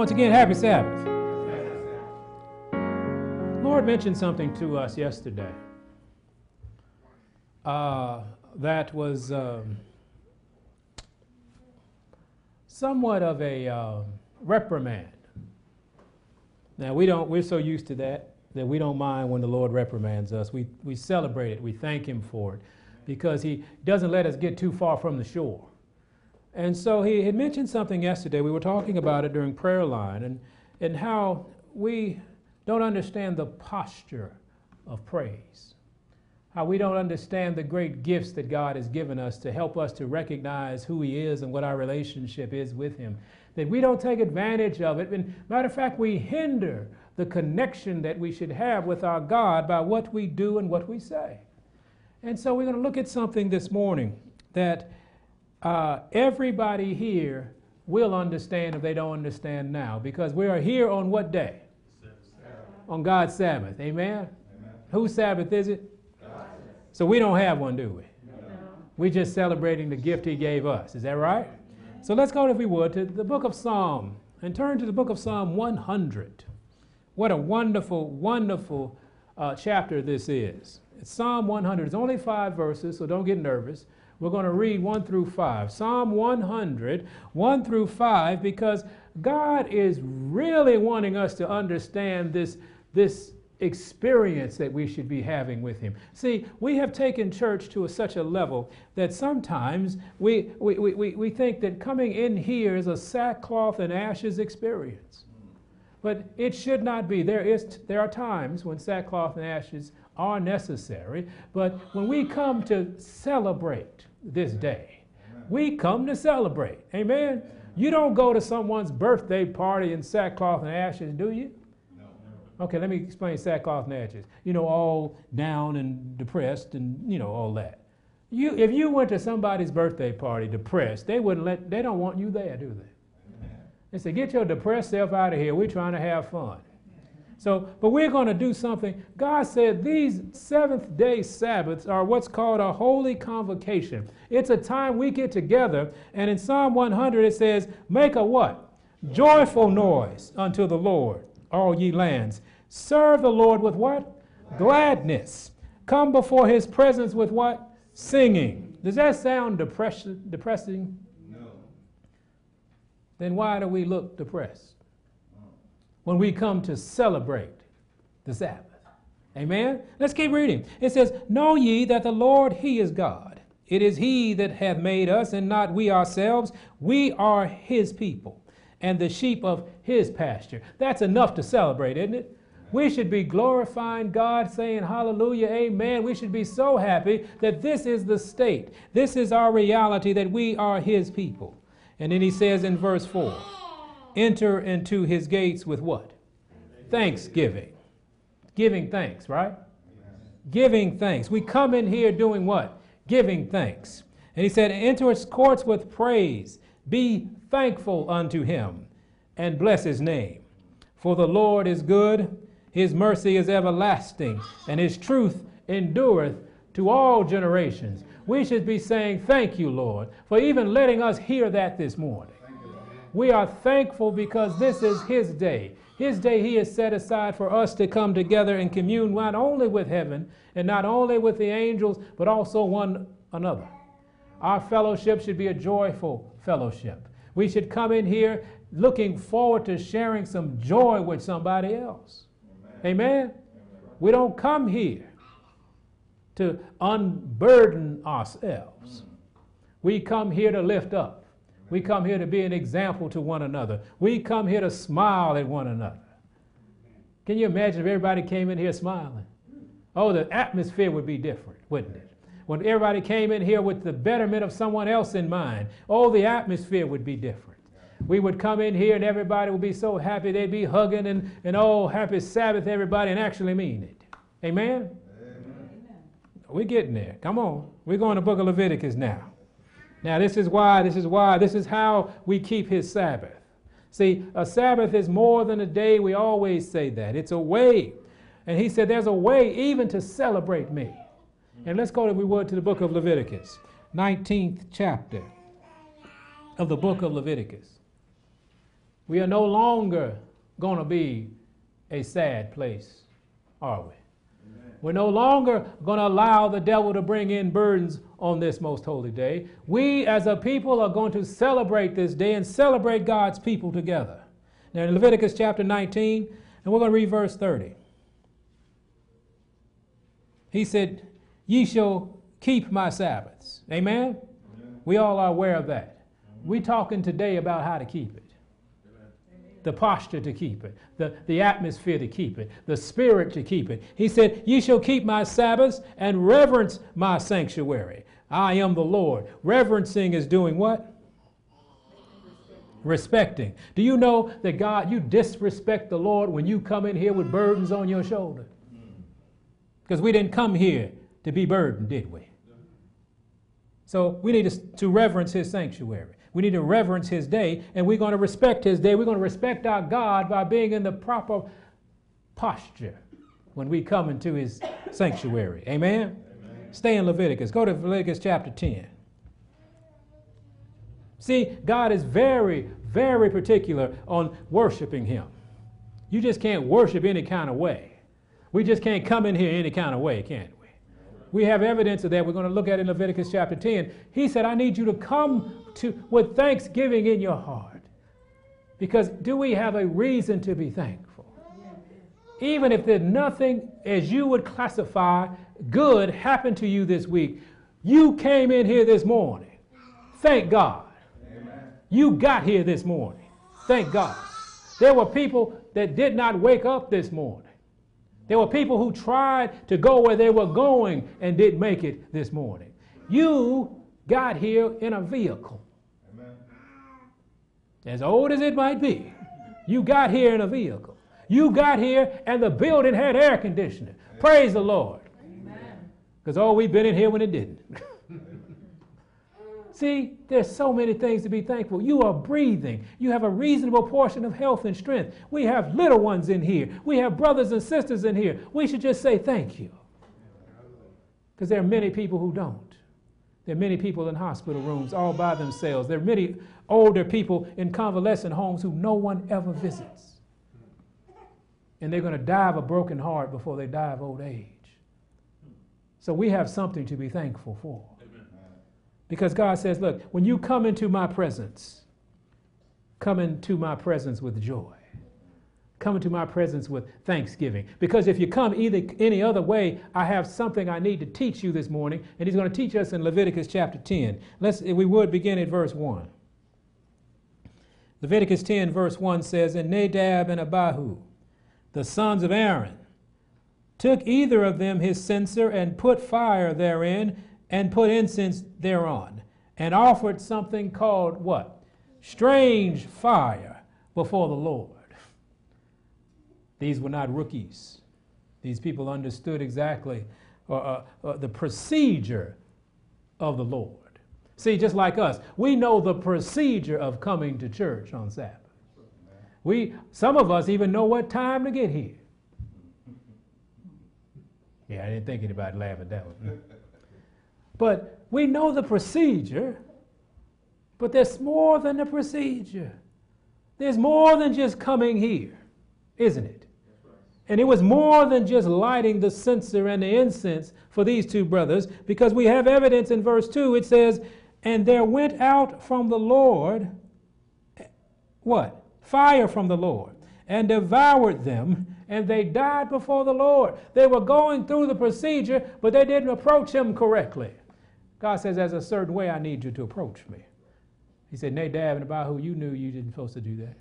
Once again, happy Sabbath. Lord mentioned something to us yesterday uh, that was um, somewhat of a uh, reprimand. Now we don't. We're so used to that that we don't mind when the Lord reprimands us. We we celebrate it. We thank Him for it because He doesn't let us get too far from the shore. And so he had mentioned something yesterday. We were talking about it during prayer line and, and how we don't understand the posture of praise. How we don't understand the great gifts that God has given us to help us to recognize who He is and what our relationship is with Him. That we don't take advantage of it. And matter of fact, we hinder the connection that we should have with our God by what we do and what we say. And so we're going to look at something this morning that uh, everybody here will understand if they don't understand now because we are here on what day? Sabbath. On God's Sabbath. Amen? Amen. Whose Sabbath is it? God's. So we don't have one, do we? No. We're just celebrating the gift He gave us. Is that right? Amen. So let's go, if we would, to the book of Psalm and turn to the book of Psalm 100. What a wonderful, wonderful uh, chapter this is. It's Psalm 100. It's only five verses, so don't get nervous. We're going to read 1 through 5. Psalm 100, 1 through 5, because God is really wanting us to understand this, this experience that we should be having with Him. See, we have taken church to a, such a level that sometimes we, we, we, we think that coming in here is a sackcloth and ashes experience. But it should not be. There, is, there are times when sackcloth and ashes are necessary, but when we come to celebrate, this day. We come to celebrate. Amen. You don't go to someone's birthday party in sackcloth and ashes, do you? No. Okay, let me explain sackcloth and ashes. You know, all down and depressed and, you know, all that. You, if you went to somebody's birthday party depressed, they wouldn't let, they don't want you there, do they? They say, get your depressed self out of here. We're trying to have fun. So, but we're going to do something. God said these seventh day Sabbaths are what's called a holy convocation. It's a time we get together, and in Psalm 100 it says, Make a what? Joyful noise unto the Lord, all ye lands. Serve the Lord with what? Gladness. Come before his presence with what? Singing. Does that sound depressing? No. Then why do we look depressed? When we come to celebrate the Sabbath. Amen? Let's keep reading. It says, Know ye that the Lord, He is God. It is He that hath made us, and not we ourselves. We are His people, and the sheep of His pasture. That's enough to celebrate, isn't it? We should be glorifying God, saying hallelujah, amen. We should be so happy that this is the state. This is our reality that we are His people. And then He says in verse 4 enter into his gates with what? Thanksgiving. Giving thanks, right? Giving thanks. We come in here doing what? Giving thanks. And he said, Enter his courts with praise. Be thankful unto him and bless his name. For the Lord is good, his mercy is everlasting, and his truth endureth to all generations. We should be saying, Thank you, Lord, for even letting us hear that this morning. We are thankful because this is His day. His day He has set aside for us to come together and commune not only with heaven and not only with the angels, but also one another. Our fellowship should be a joyful fellowship. We should come in here looking forward to sharing some joy with somebody else. Amen. Amen. We don't come here to unburden ourselves. We come here to lift up. We come here to be an example to one another. We come here to smile at one another. Can you imagine if everybody came in here smiling? Oh, the atmosphere would be different, wouldn't it? When everybody came in here with the betterment of someone else in mind, oh, the atmosphere would be different. We would come in here and everybody would be so happy. They'd be hugging and, and oh, happy Sabbath, everybody, and actually mean it. Amen? Amen. We're getting there. Come on. We're going to book of Leviticus now. Now, this is why, this is why, this is how we keep his Sabbath. See, a Sabbath is more than a day. We always say that. It's a way. And he said, There's a way even to celebrate me. And let's go, if we would, to the book of Leviticus, 19th chapter of the book of Leviticus. We are no longer going to be a sad place, are we? We're no longer going to allow the devil to bring in burdens on this most holy day. We as a people are going to celebrate this day and celebrate God's people together. Now, in Leviticus chapter 19, and we're going to read verse 30. He said, Ye shall keep my Sabbaths. Amen? Amen. We all are aware of that. We're talking today about how to keep it the posture to keep it, the, the atmosphere to keep it, the spirit to keep it. He said, Ye shall keep my Sabbaths and reverence my sanctuary. I am the Lord. Reverencing is doing what? Respecting. Do you know that God, you disrespect the Lord when you come in here with burdens on your shoulder? Because we didn't come here to be burdened, did we? So we need to, to reverence his sanctuary. We need to reverence his day, and we're going to respect his day. We're going to respect our God by being in the proper posture when we come into his sanctuary. Amen? Stay in Leviticus. Go to Leviticus chapter 10. See, God is very, very particular on worshiping him. You just can't worship any kind of way. We just can't come in here any kind of way, can we? We have evidence of that. We're going to look at in Leviticus chapter 10. He said, I need you to come to with thanksgiving in your heart. Because do we have a reason to be thankful? Even if there's nothing as you would classify good happened to you this week, you came in here this morning. Thank God. Amen. You got here this morning. Thank God. There were people that did not wake up this morning. There were people who tried to go where they were going and didn't make it this morning. You got here in a vehicle. Amen. As old as it might be, you got here in a vehicle. You got here and the building had air conditioning. Amen. Praise the Lord. Because oh, we've been in here when it didn't. See, there's so many things to be thankful. You are breathing. You have a reasonable portion of health and strength. We have little ones in here. We have brothers and sisters in here. We should just say thank you. Because there are many people who don't. There are many people in hospital rooms all by themselves. There are many older people in convalescent homes who no one ever visits. And they're going to die of a broken heart before they die of old age. So we have something to be thankful for. Because God says, look, when you come into my presence, come into my presence with joy. Come into my presence with thanksgiving. Because if you come either any other way, I have something I need to teach you this morning, and he's going to teach us in Leviticus chapter 10. Let's we would begin at verse 1. Leviticus 10, verse 1 says, And Nadab and Abihu, the sons of Aaron, took either of them his censer and put fire therein and put incense thereon, and offered something called what? Strange fire before the Lord. These were not rookies. These people understood exactly uh, uh, uh, the procedure of the Lord. See, just like us, we know the procedure of coming to church on Sabbath. We, some of us even know what time to get here. Yeah, I didn't think anybody laugh at that one. But we know the procedure, but there's more than the procedure. There's more than just coming here, isn't it? And it was more than just lighting the censer and the incense for these two brothers, because we have evidence in verse 2. It says, And there went out from the Lord, what? Fire from the Lord, and devoured them, and they died before the Lord. They were going through the procedure, but they didn't approach him correctly. God says, There's a certain way I need you to approach me. He said, Nadab and Abihu, you knew you didn't supposed to do that.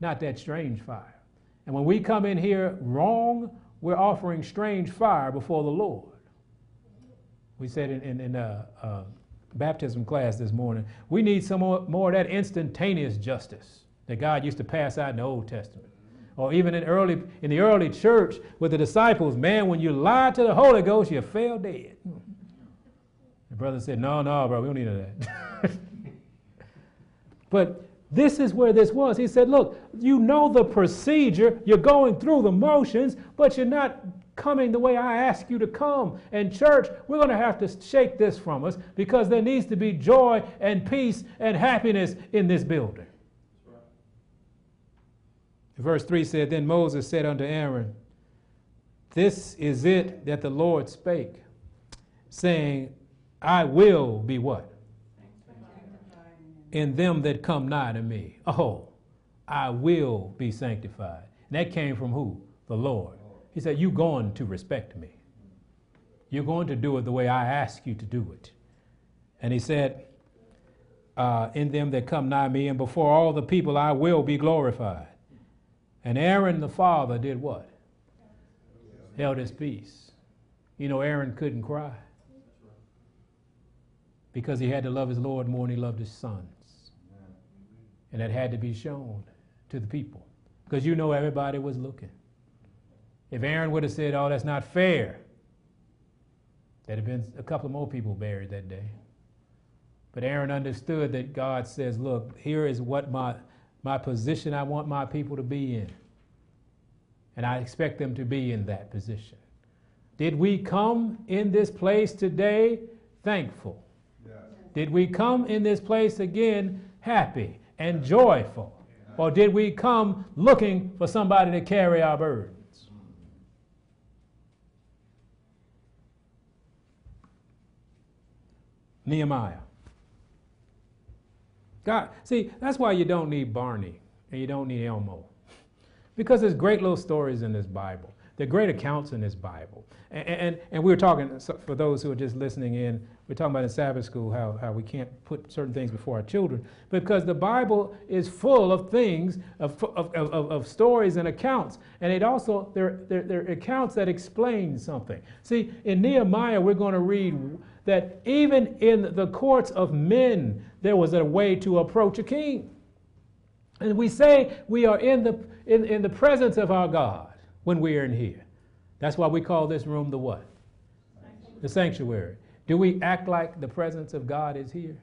Not that strange fire. And when we come in here wrong, we're offering strange fire before the Lord. We said in, in, in uh, uh, baptism class this morning, we need some more, more of that instantaneous justice that God used to pass out in the Old Testament. Or even in early in the early church with the disciples, man, when you lie to the Holy Ghost, you fell dead. The brother said, No, no, bro, we don't need that. but this is where this was. He said, Look, you know the procedure, you're going through the motions, but you're not coming the way I ask you to come. And, church, we're going to have to shake this from us because there needs to be joy and peace and happiness in this building. Verse 3 said, Then Moses said unto Aaron, This is it that the Lord spake, saying, I will be what? In them that come nigh to me. Oh, I will be sanctified. And that came from who? The Lord. He said, You're going to respect me. You're going to do it the way I ask you to do it. And he said, uh, In them that come nigh me, and before all the people I will be glorified. And Aaron the father did what? Held his peace. You know, Aaron couldn't cry because he had to love his Lord more than he loved his sons. And that had to be shown to the people because you know everybody was looking. If Aaron would have said, Oh, that's not fair, there'd have been a couple more people buried that day. But Aaron understood that God says, Look, here is what my, my position I want my people to be in. And I expect them to be in that position. Did we come in this place today thankful? Yes. Did we come in this place again happy and joyful? Or did we come looking for somebody to carry our burdens? Nehemiah. God, see, that's why you don't need Barney and you don't need Elmo. Because there's great little stories in this Bible. There are great accounts in this Bible. And, and, and we were talking, for those who are just listening in, we're talking about in Sabbath school how, how we can't put certain things before our children because the Bible is full of things, of, of, of, of stories and accounts. And it also, there, there, there are accounts that explain something. See, in Nehemiah, we're going to read that even in the courts of men, there was a way to approach a king. And we say we are in the, in, in the presence of our God when we are in here. That's why we call this room the what? Sanctuary. The sanctuary. Do we act like the presence of God is here?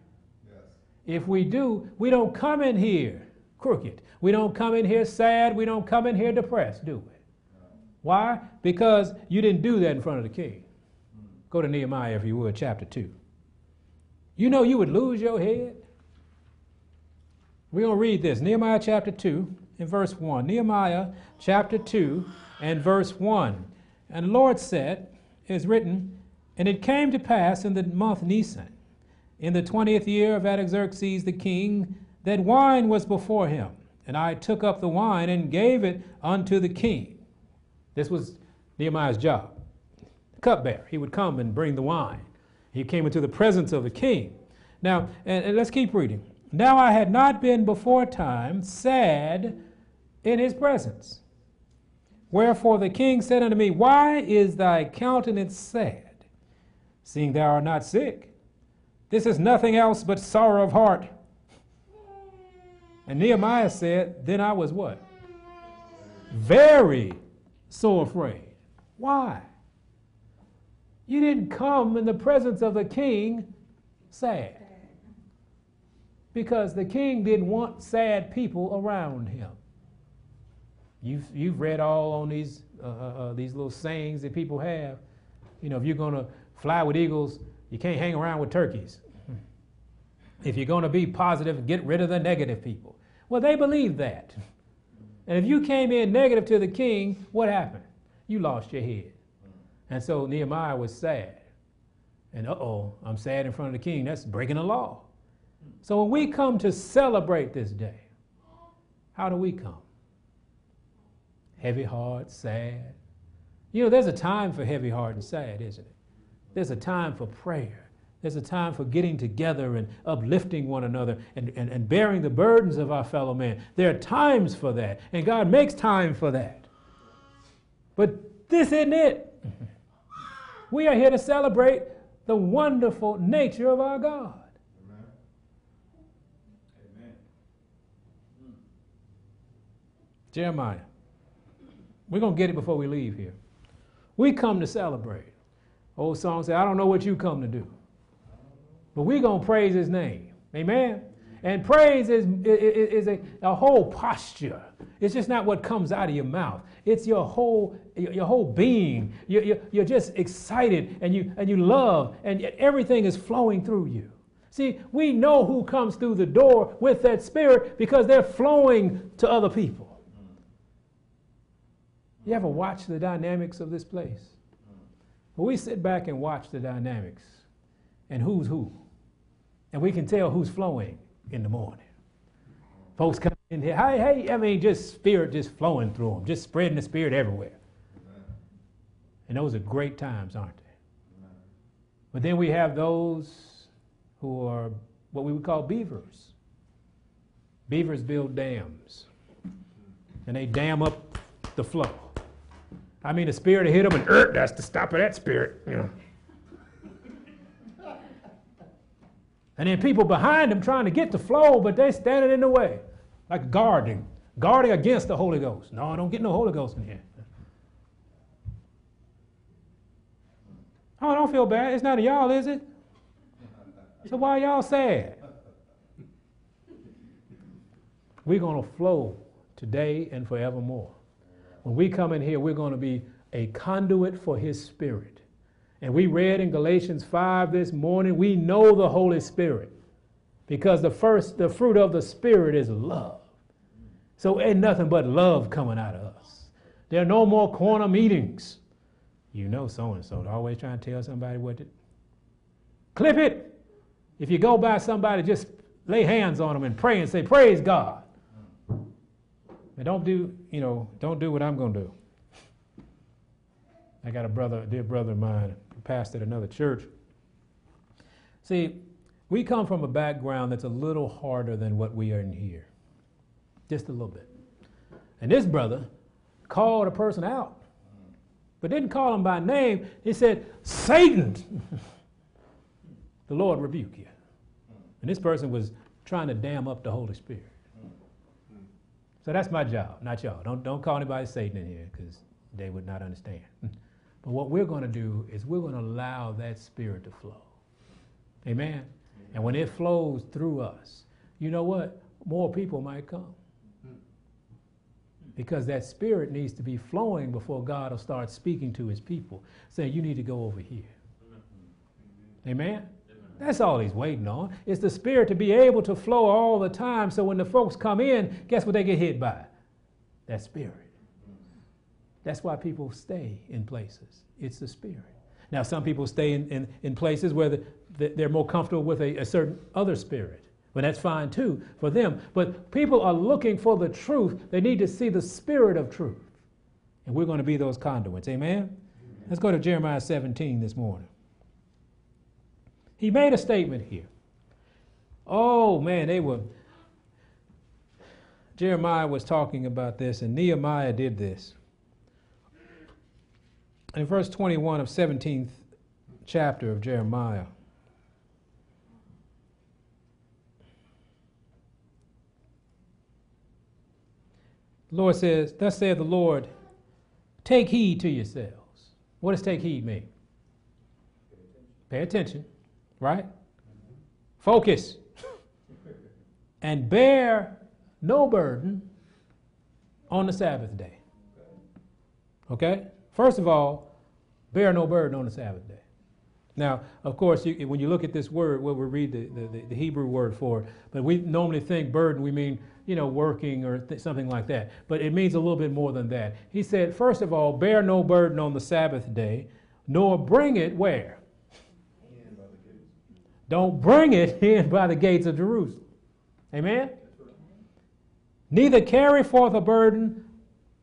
Yes. If we do, we don't come in here crooked. We don't come in here sad. We don't come in here depressed, do we? No. Why? Because you didn't do that in front of the king. Go to Nehemiah, if you would, chapter 2. You know you would lose your head. We're going to read this Nehemiah chapter 2 and verse 1. Nehemiah chapter 2 and verse 1. And the Lord said, is written, And it came to pass in the month Nisan, in the twentieth year of Artaxerxes the king, that wine was before him. And I took up the wine and gave it unto the king. This was Nehemiah's job cupbearer. He would come and bring the wine. He came into the presence of the king. Now, and, and let's keep reading. Now I had not been before time sad in his presence. Wherefore the king said unto me, Why is thy countenance sad, seeing thou art not sick? This is nothing else but sorrow of heart. And Nehemiah said, Then I was what? Very so afraid. Why? You didn't come in the presence of the king sad. Because the king didn't want sad people around him. You've, you've read all on these, uh, uh, uh these little sayings that people have. You know, if you're going to fly with eagles, you can't hang around with turkeys. If you're going to be positive, get rid of the negative people. Well, they believe that. And if you came in negative to the king, what happened? You lost your head. And so Nehemiah was sad. And uh oh, I'm sad in front of the king. That's breaking the law. So when we come to celebrate this day, how do we come? Heavy heart, sad. You know, there's a time for heavy heart and sad, isn't it? There's a time for prayer. There's a time for getting together and uplifting one another and, and, and bearing the burdens of our fellow man. There are times for that, and God makes time for that. But this isn't it. We are here to celebrate the wonderful nature of our God. Amen. Amen. Jeremiah. We're going to get it before we leave here. We come to celebrate. Old song said, I don't know what you come to do, but we're going to praise his name. Amen. And praise is, is, is a, a whole posture. It's just not what comes out of your mouth. It's your whole, your whole being. You're, you're just excited and you, and you love, and everything is flowing through you. See, we know who comes through the door with that spirit because they're flowing to other people. You ever watch the dynamics of this place? Well, we sit back and watch the dynamics and who's who. And we can tell who's flowing in the morning. Folks come in here, hey, hey, I mean, just spirit just flowing through them, just spreading the spirit everywhere. And those are great times, aren't they? But then we have those who are what we would call beavers. Beavers build dams, and they dam up the flow. I mean, the spirit hit them, and er, that's the stop of that spirit. You know. And then people behind them trying to get the flow, but they standing in the way, like guarding, guarding against the Holy Ghost. No, I don't get no Holy Ghost in here. Oh, I don't feel bad. It's not a y'all, is it? So why y'all sad? We're going to flow today and forevermore. When we come in here, we're going to be a conduit for His Spirit. And we read in Galatians 5 this morning, we know the Holy Spirit because the first, the fruit of the Spirit is love. So ain't nothing but love coming out of us. There are no more corner meetings you know so and so. Always trying to tell somebody what to clip it. If you go by somebody, just lay hands on them and pray and say, Praise God. And don't do, you know, don't do what I'm going to do. I got a brother, a dear brother of mine, pastored another church. See, we come from a background that's a little harder than what we are in here. Just a little bit. And this brother called a person out but didn't call him by name. He said, Satan, the Lord rebuke you. And this person was trying to dam up the Holy Spirit. So that's my job, not y'all. Don't, don't call anybody Satan in here because they would not understand. but what we're going to do is we're going to allow that spirit to flow. Amen? And when it flows through us, you know what? More people might come because that spirit needs to be flowing before God will start speaking to his people, saying, You need to go over here. Amen? That's all he's waiting on. It's the spirit to be able to flow all the time so when the folks come in, guess what they get hit by? That spirit. That's why people stay in places. It's the spirit. Now, some people stay in, in, in places where the, the, they're more comfortable with a, a certain other spirit. But that's fine too for them. But people are looking for the truth. They need to see the spirit of truth. And we're going to be those conduits. Amen? Amen? Let's go to Jeremiah 17 this morning. He made a statement here. Oh, man, they were. Jeremiah was talking about this, and Nehemiah did this. In verse 21 of 17th chapter of Jeremiah. The Lord says, Thus saith the Lord, take heed to yourselves. What does take heed mean? Pay attention, right? Focus. and bear no burden on the Sabbath day. Okay? First of all, bear no burden on the Sabbath day. Now, of course, you, when you look at this word, what we read the, the, the, Hebrew word for it, but we normally think burden, we mean, you know, working or th- something like that. But it means a little bit more than that. He said, first of all, bear no burden on the Sabbath day, nor bring it where? Don't bring it in by the gates of Jerusalem. Amen? Neither carry forth a burden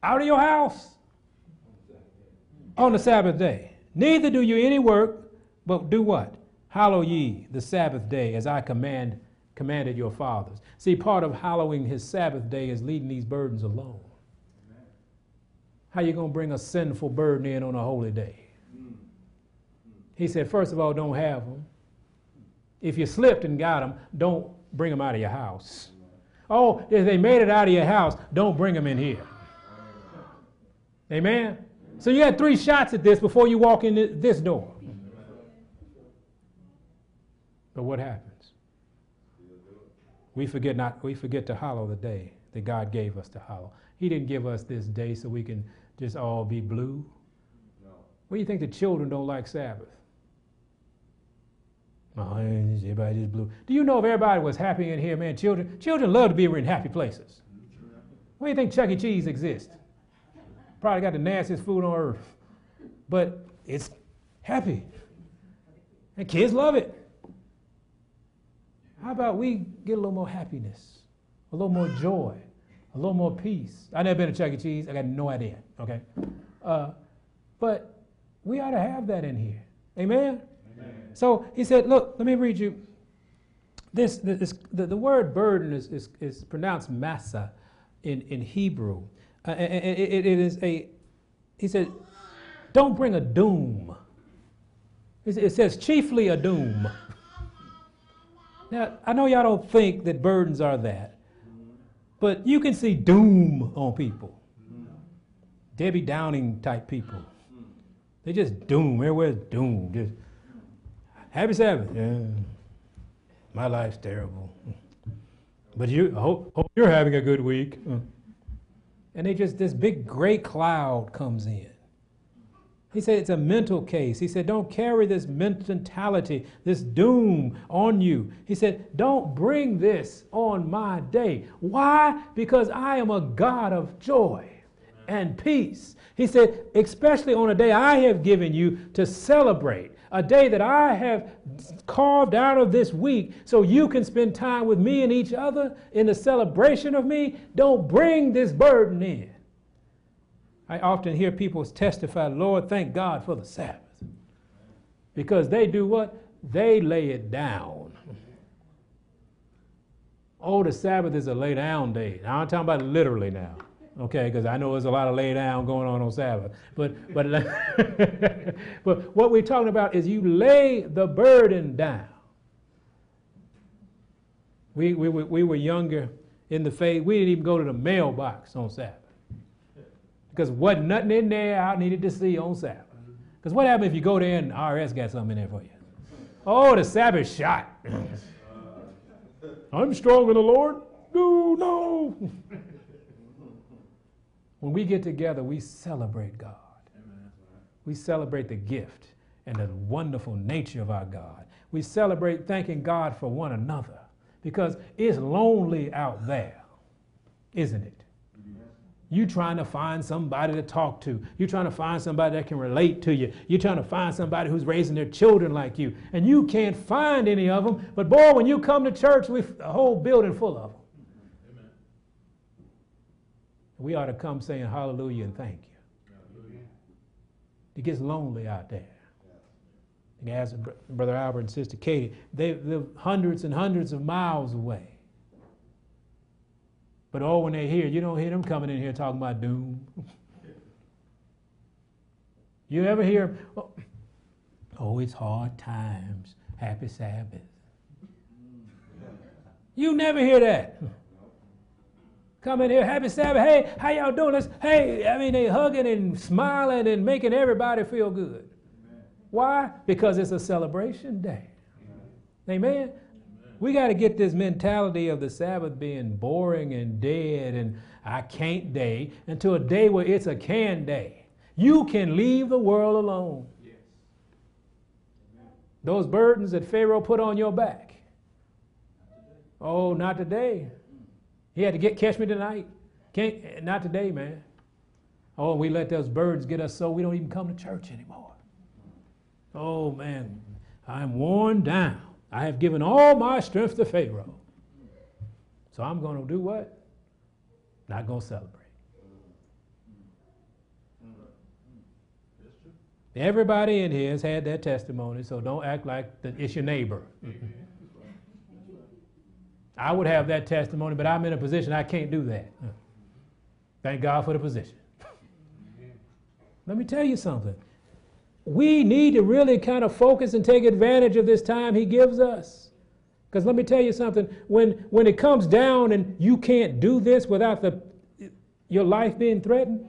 out of your house on the Sabbath day. Neither do you any work but do what? Hallow ye the Sabbath day as I command commanded your fathers. See, part of hallowing his Sabbath day is leaving these burdens alone. Amen. How you going to bring a sinful burden in on a holy day? He said, first of all, don't have them. If you slipped and got them, don't bring them out of your house. Oh, if they made it out of your house, don't bring them in here. Amen? So you had three shots at this before you walk in this door. But what happens? We forget not we forget to hallow the day that God gave us to hallow. He didn't give us this day so we can just all be blue. No. What do you think the children don't like Sabbath? Everybody just blue. Do you know if everybody was happy in here, man? Children, children love to be in happy places. Why do you think Chuck E. Cheese exists? Probably got the nastiest food on earth. But it's happy. And kids love it. How about we get a little more happiness, a little more joy, a little more peace? i never been to Chuck E. Cheese. I got no idea. Okay, uh, but we ought to have that in here. Amen. Amen. So he said, "Look, let me read you. This, this the, the word burden is, is, is pronounced massa in, in Hebrew. Uh, it, it, it is a. He said, don't bring a doom. It says chiefly a doom. Now, I know y'all don't think that burdens are that, but you can see doom on people. Debbie Downing type people. They just doom. Everywhere's doom. Just happy Sabbath. Yeah. My life's terrible. But you hope, hope you're having a good week. And they just this big gray cloud comes in. He said it's a mental case. He said, don't carry this mentality, this doom on you. He said, don't bring this on my day. Why? Because I am a God of joy and peace. He said, especially on a day I have given you to celebrate, a day that I have carved out of this week so you can spend time with me and each other in the celebration of me. Don't bring this burden in. I often hear people testify, Lord, thank God for the Sabbath. Because they do what? They lay it down. Oh, the Sabbath is a lay down day. Now, I'm talking about literally now, okay? Because I know there's a lot of lay down going on on Sabbath. But, but, but what we're talking about is you lay the burden down. We, we, we were younger in the faith. We didn't even go to the mailbox on Sabbath because wasn't nothing in there I needed to see on Sabbath. Because what happened if you go there and IRS got something in there for you? Oh, the Sabbath shot. I'm strong in the Lord. No, no. when we get together, we celebrate God. We celebrate the gift and the wonderful nature of our God. We celebrate thanking God for one another because it's lonely out there, isn't it? You trying to find somebody to talk to. You're trying to find somebody that can relate to you. You're trying to find somebody who's raising their children like you. And you can't find any of them. But boy, when you come to church, we a whole building full of them. Amen. We ought to come saying hallelujah and thank you. Hallelujah. It gets lonely out there. And as Brother Albert and Sister Katie, they live hundreds and hundreds of miles away. But oh, when they hear, you don't hear them coming in here talking about doom. you ever hear, oh, oh, it's hard times, happy Sabbath. You never hear that. Come in here, happy Sabbath. Hey, how y'all doing? Let's, hey, I mean, they hugging and smiling and making everybody feel good. Why? Because it's a celebration day. Amen. We got to get this mentality of the Sabbath being boring and dead and I can't day into a day where it's a can day. You can leave the world alone. Those burdens that Pharaoh put on your back. Oh, not today. He had to get catch me tonight. Can't not today, man. Oh, we let those birds get us so we don't even come to church anymore. Oh man, I'm worn down. I have given all my strength to Pharaoh. So I'm going to do what? Not going to celebrate. Everybody in here has had that testimony, so don't act like the, it's your neighbor. I would have that testimony, but I'm in a position I can't do that. Thank God for the position. Let me tell you something we need to really kind of focus and take advantage of this time he gives us. Because let me tell you something, when, when it comes down and you can't do this without the, your life being threatened,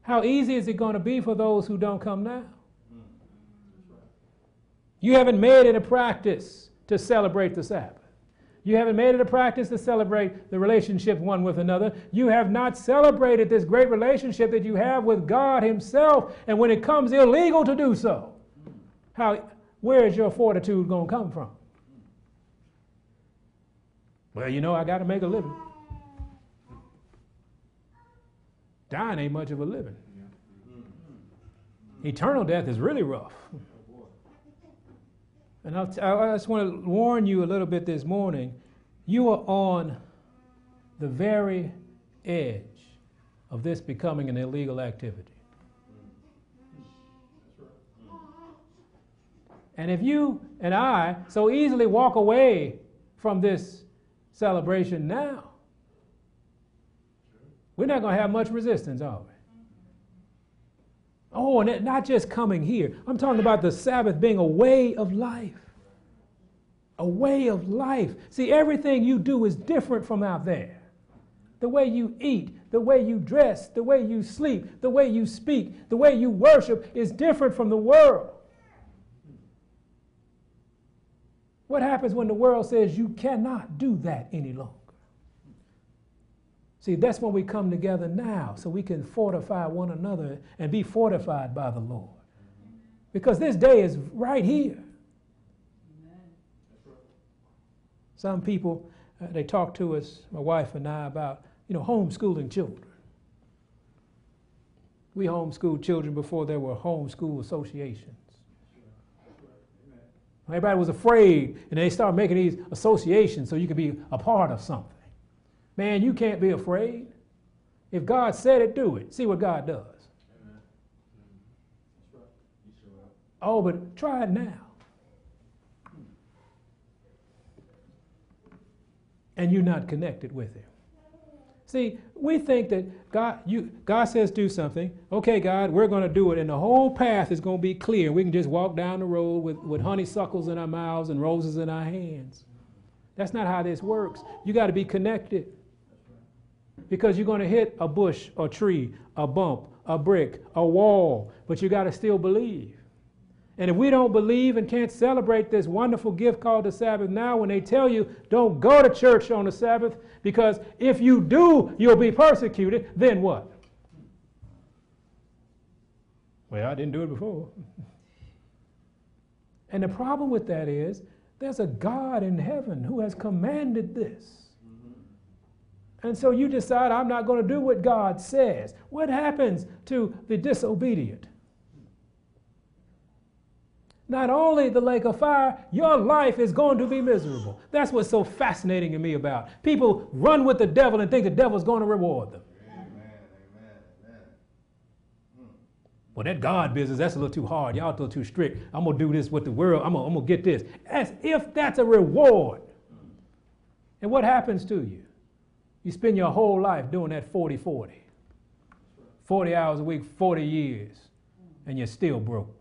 how easy is it going to be for those who don't come now? You haven't made it a practice to celebrate the Sabbath. You haven't made it a practice to celebrate the relationship one with another. You have not celebrated this great relationship that you have with God Himself. And when it comes illegal to do so, how, where is your fortitude going to come from? Well, you know, I got to make a living. Dying ain't much of a living. Eternal death is really rough. And I'll t- I just want to warn you a little bit this morning. You are on the very edge of this becoming an illegal activity. And if you and I so easily walk away from this celebration now, we're not going to have much resistance, are we? Oh, and not just coming here. I'm talking about the Sabbath being a way of life. A way of life. See, everything you do is different from out there. The way you eat, the way you dress, the way you sleep, the way you speak, the way you worship is different from the world. What happens when the world says you cannot do that any longer? See, that's when we come together now so we can fortify one another and be fortified by the Lord. Because this day is right here. Some people, uh, they talk to us, my wife and I, about, you know, homeschooling children. We homeschooled children before there were homeschool associations. Everybody was afraid, and they started making these associations so you could be a part of something. Man, you can't be afraid. If God said it, do it. See what God does. Oh, but try it now. And you're not connected with Him. See, we think that God, you, God says do something. Okay, God, we're going to do it, and the whole path is going to be clear. We can just walk down the road with, with honeysuckles in our mouths and roses in our hands. That's not how this works. You got to be connected because you're going to hit a bush, a tree, a bump, a brick, a wall, but you got to still believe. And if we don't believe and can't celebrate this wonderful gift called the Sabbath now, when they tell you don't go to church on the Sabbath, because if you do, you'll be persecuted, then what? Well, I didn't do it before. And the problem with that is there's a God in heaven who has commanded this. And so you decide, I'm not going to do what God says. What happens to the disobedient? Not only the lake of fire, your life is going to be miserable. That's what's so fascinating to me about. People run with the devil and think the devil's going to reward them. Well, that God business, that's a little too hard. Y'all a little too strict. I'm going to do this with the world. I'm going to get this. As if that's a reward. And what happens to you? You spend your whole life doing that 40 40. 40 hours a week, 40 years, and you're still broke.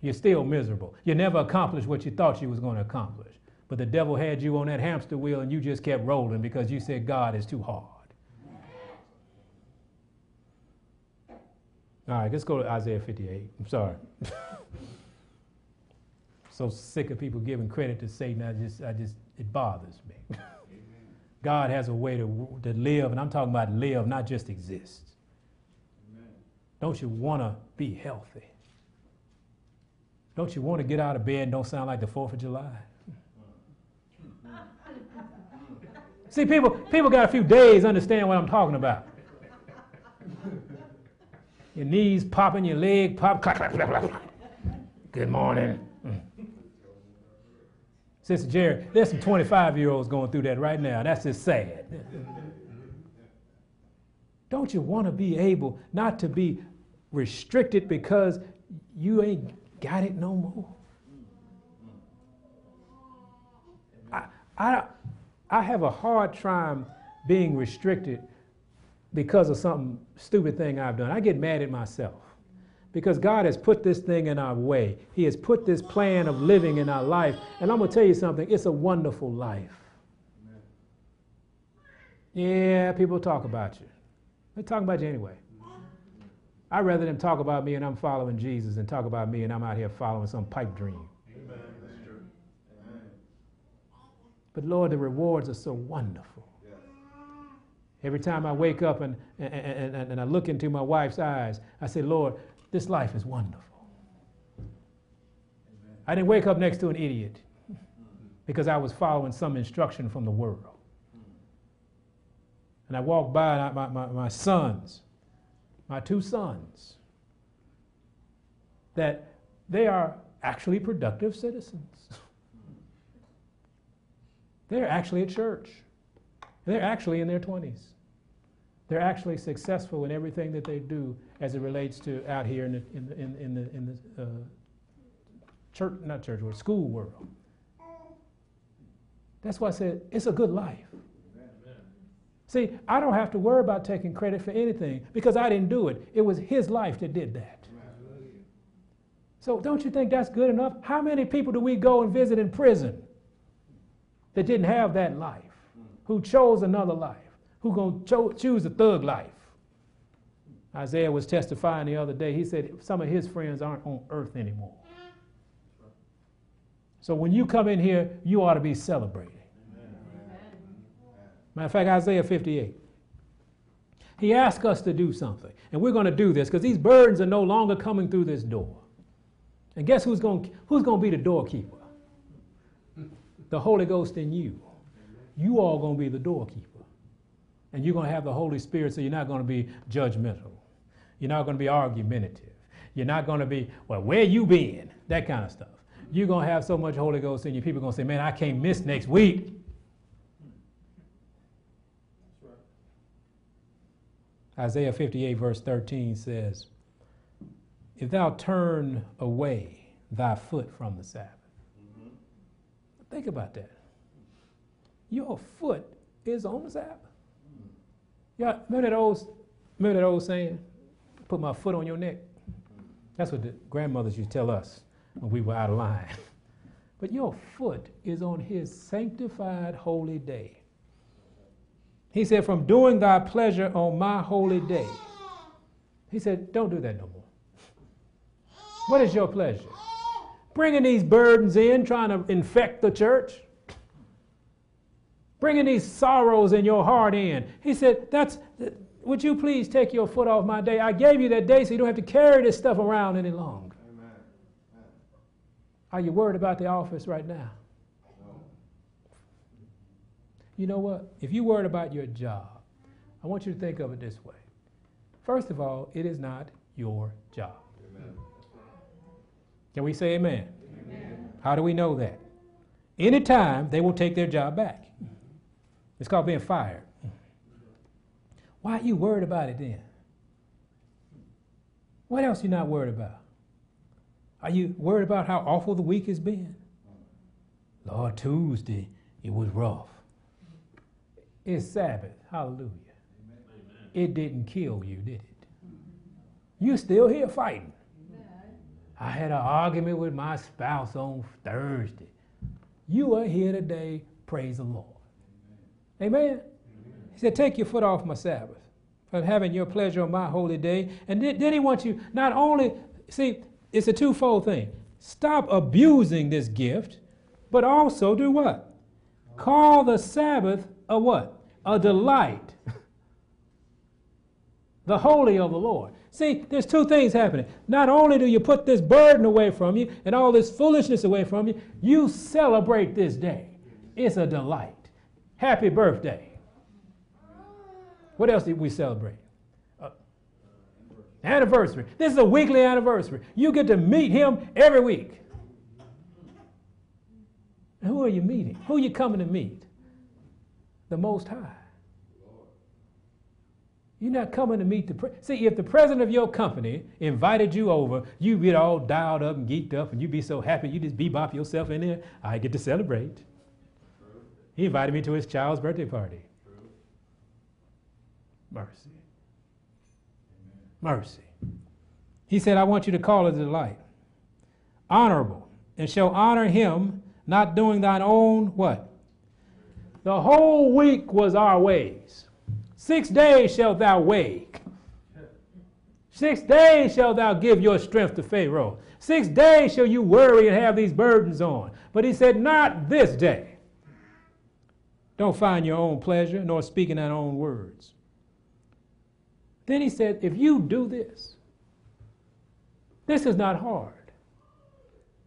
You're still miserable. You never accomplished what you thought you was going to accomplish. But the devil had you on that hamster wheel and you just kept rolling because you said God is too hard. All right, let's go to Isaiah 58. I'm sorry. so sick of people giving credit to Satan. I just, I just, it bothers me. God has a way to, to live, and I'm talking about live, not just exist. Amen. Don't you want to be healthy? Don't you want to get out of bed and don't sound like the 4th of July? See, people, people got a few days understand what I'm talking about. Your knees popping, your leg pop, clap, clap, clap, clap. Good morning. Sister Jerry, there's some 25 year olds going through that right now. That's just sad. Don't you want to be able not to be restricted because you ain't got it no more? I, I, I have a hard time being restricted because of some stupid thing I've done. I get mad at myself because God has put this thing in our way. He has put this plan of living in our life. And I'm going to tell you something it's a wonderful life. Yeah, people talk about you. They talk about you anyway. I'd rather them talk about me and I'm following Jesus than talk about me and I'm out here following some pipe dream. Amen. But Lord, the rewards are so wonderful. Every time I wake up and, and, and, and I look into my wife's eyes, I say, Lord, this life is wonderful. I didn't wake up next to an idiot because I was following some instruction from the world. and I walked by my, my, my sons, my two sons, that they are actually productive citizens. They're actually at church. They're actually in their 20s. They're actually successful in everything that they do as it relates to out here in the, in the, in, in the, in the uh, church, not church world, school world. That's why I said it's a good life. See, I don't have to worry about taking credit for anything because I didn't do it. It was his life that did that. So don't you think that's good enough? How many people do we go and visit in prison that didn't have that life, who chose another life, who going to cho- choose a thug life? Isaiah was testifying the other day. He said some of his friends aren't on earth anymore. So when you come in here, you ought to be celebrating. Matter of fact, Isaiah 58. He asked us to do something. And we're going to do this because these burdens are no longer coming through this door. And guess who's going, who's going to be the doorkeeper? The Holy Ghost in you. You all going to be the doorkeeper. And you're going to have the Holy Spirit, so you're not going to be judgmental. You're not going to be argumentative. You're not going to be, well, where you been? That kind of stuff. You're going to have so much Holy Ghost in you, people are going to say, man, I can't miss next week. Isaiah 58, verse 13 says, If thou turn away thy foot from the Sabbath. Mm-hmm. Think about that. Your foot is on the Sabbath. Yeah, remember that old, remember that old saying? Put my foot on your neck. That's what the grandmothers used to tell us when we were out of line. But your foot is on his sanctified holy day. He said, From doing thy pleasure on my holy day. He said, Don't do that no more. What is your pleasure? Bringing these burdens in, trying to infect the church? Bringing these sorrows in your heart in. He said, That's, would you please take your foot off my day? I gave you that day so you don't have to carry this stuff around any longer. Amen. Are you worried about the office right now? No. You know what? If you're worried about your job, I want you to think of it this way. First of all, it is not your job. Amen. Can we say amen? amen? How do we know that? Anytime they will take their job back. It's called being fired. Why are you worried about it then? What else are you not worried about? Are you worried about how awful the week has been? Lord, Tuesday, it was rough. It's Sabbath. Hallelujah. Amen. It didn't kill you, did it? You're still here fighting. I had an argument with my spouse on Thursday. You are here today. Praise the Lord. Amen. He said, Take your foot off my Sabbath from having your pleasure on my holy day. And then, then he wants you not only, see, it's a twofold thing. Stop abusing this gift, but also do what? Call the Sabbath a what? a delight. the holy of the Lord. See, there's two things happening. Not only do you put this burden away from you and all this foolishness away from you, you celebrate this day. It's a delight. Happy birthday. What else did we celebrate? Uh, anniversary. This is a weekly anniversary. You get to meet him every week. And who are you meeting? Who are you coming to meet? The Most High. You're not coming to meet the pre- see. If the president of your company invited you over, you'd get all dialed up and geeked up, and you'd be so happy you just bebop yourself in there. I get to celebrate. He invited me to his child's birthday party. Mercy, mercy. He said, "I want you to call it a delight, honorable, and shall honor him, not doing thine own what." The whole week was our ways. Six days shalt thou wake. Six days shalt thou give your strength to Pharaoh. Six days shall you worry and have these burdens on. But he said, Not this day. Don't find your own pleasure, nor speak in thine own words. Then he said, If you do this, this is not hard.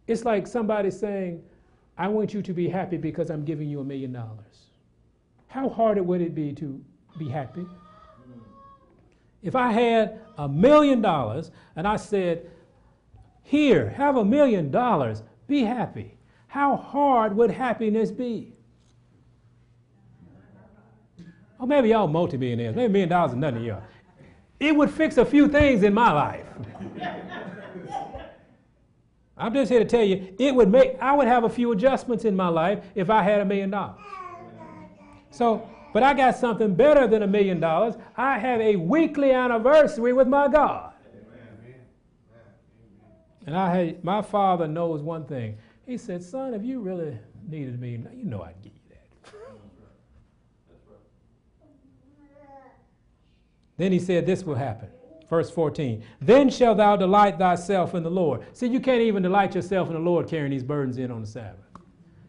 It's like somebody saying, I want you to be happy because I'm giving you a million dollars. How hard would it be to be happy? If I had a million dollars and I said, Here, have a million dollars, be happy, how hard would happiness be? Or maybe y'all multimillionaires, maybe a million dollars is nothing to y'all. It would fix a few things in my life. I'm just here to tell you, it would make, I would have a few adjustments in my life if I had a million dollars. So, but I got something better than a million dollars. I have a weekly anniversary with my God. And I had, my father knows one thing. He said, Son, if you really needed me, you know I'd give you that. Then he said, This will happen. Verse 14. Then shalt thou delight thyself in the Lord. See, you can't even delight yourself in the Lord carrying these burdens in on the Sabbath.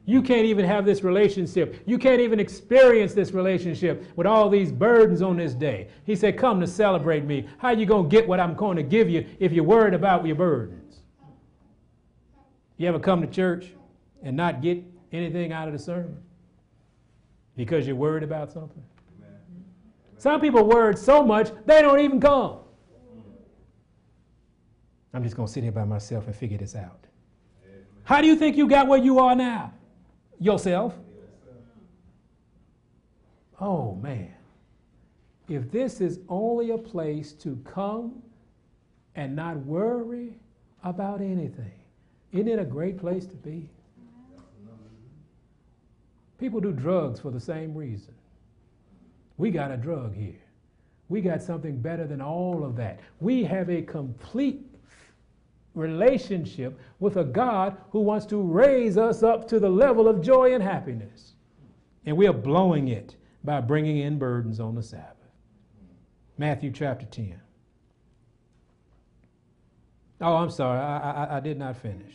You can't even have this relationship. You can't even experience this relationship with all these burdens on this day. He said, Come to celebrate me. How you going to get what I'm going to give you if you're worried about your burdens? You ever come to church and not get anything out of the sermon because you're worried about something? Some people worried so much they don't even come. I'm just going to sit here by myself and figure this out. How do you think you got where you are now? Yourself. Oh, man. If this is only a place to come and not worry about anything, isn't it a great place to be? People do drugs for the same reason. We got a drug here. We got something better than all of that. We have a complete relationship with a God who wants to raise us up to the level of joy and happiness. And we are blowing it by bringing in burdens on the Sabbath. Matthew chapter 10. Oh, I'm sorry, I, I, I did not finish.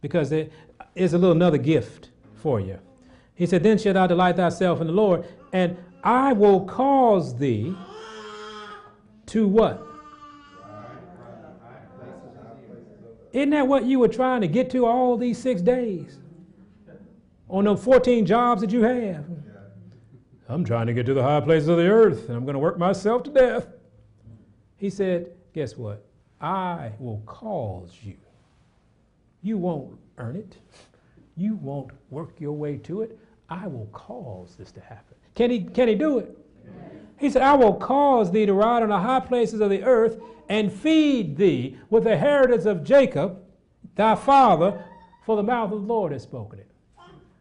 Because there is a little another gift for you. He said, Then shalt thou delight thyself in the Lord, and I will cause thee to what? Isn't that what you were trying to get to all these six days? On the 14 jobs that you have? I'm trying to get to the high places of the earth and I'm going to work myself to death. He said, Guess what? I will cause you. You won't earn it, you won't work your way to it. I will cause this to happen. Can he, can he do it? He said, I will cause thee to ride on the high places of the earth and feed thee with the heritage of Jacob, thy father, for the mouth of the Lord has spoken it.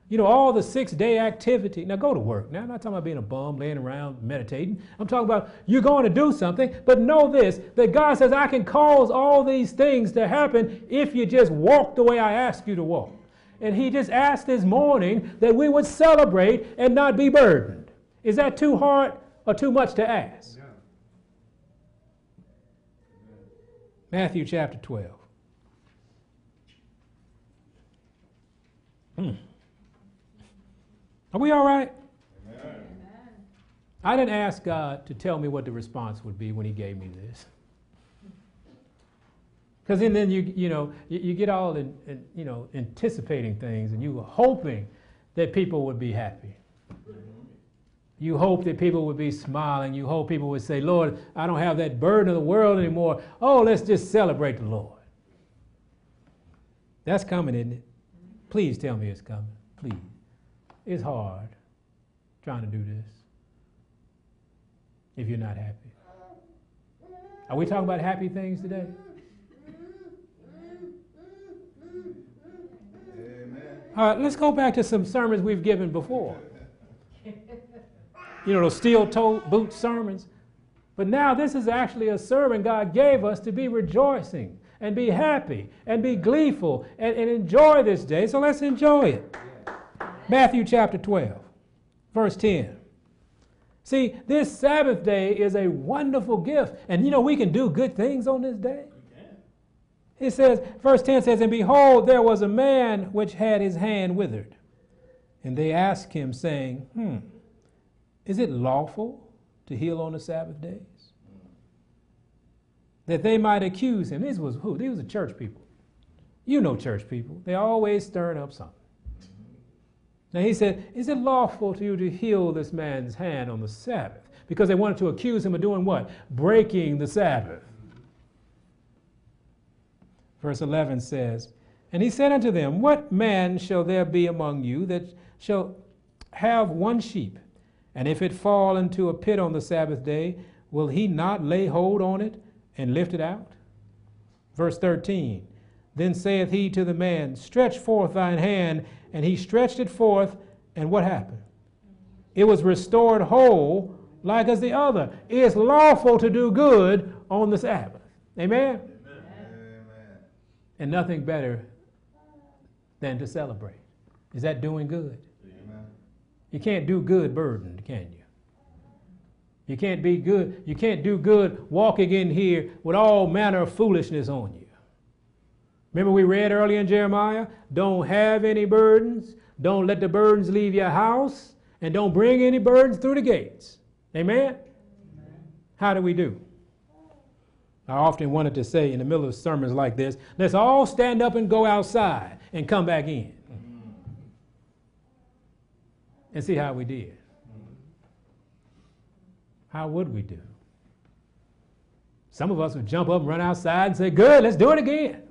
You know, all the six day activity. Now go to work. Now, I'm not talking about being a bum, laying around meditating. I'm talking about you're going to do something, but know this that God says, I can cause all these things to happen if you just walk the way I ask you to walk. And He just asked this morning that we would celebrate and not be burdened. Is that too hard or too much to ask? Matthew chapter 12. Hmm. Are we all right? Amen. I didn't ask God to tell me what the response would be when He gave me this. Because then, then you, you know, you, you get all in, in, you know, anticipating things and you were hoping that people would be happy. You hope that people would be smiling. You hope people would say, Lord, I don't have that burden of the world anymore. Oh, let's just celebrate the Lord. That's coming, isn't it? Please tell me it's coming. Please. It's hard trying to do this if you're not happy. Are we talking about happy things today? All right, let's go back to some sermons we've given before you know, those steel toe boot sermons. But now this is actually a sermon God gave us to be rejoicing and be happy and be gleeful and, and enjoy this day. So let's enjoy it. Matthew chapter 12, verse 10. See, this Sabbath day is a wonderful gift. And you know, we can do good things on this day. It says, verse 10 says, And behold, there was a man which had his hand withered. And they asked him, saying, Hmm, is it lawful to heal on the Sabbath days? That they might accuse him. This was who? These were the church people. You know church people. They always stirring up something. Now he said, Is it lawful to you to heal this man's hand on the Sabbath? Because they wanted to accuse him of doing what? Breaking the Sabbath. Verse 11 says, And he said unto them, What man shall there be among you that shall have one sheep? And if it fall into a pit on the Sabbath day, will he not lay hold on it and lift it out? Verse 13 Then saith he to the man, Stretch forth thine hand. And he stretched it forth, and what happened? It was restored whole, like as the other. It's lawful to do good on the Sabbath. Amen? Amen. And nothing better than to celebrate. Is that doing good? Amen. You can't do good burdened, can you? You can't be good. You can't do good walking in here with all manner of foolishness on you. Remember, we read earlier in Jeremiah don't have any burdens, don't let the burdens leave your house, and don't bring any burdens through the gates. Amen? Amen? How do we do? I often wanted to say in the middle of sermons like this let's all stand up and go outside and come back in and see how we did. How would we do? Some of us would jump up and run outside and say, Good, let's do it again.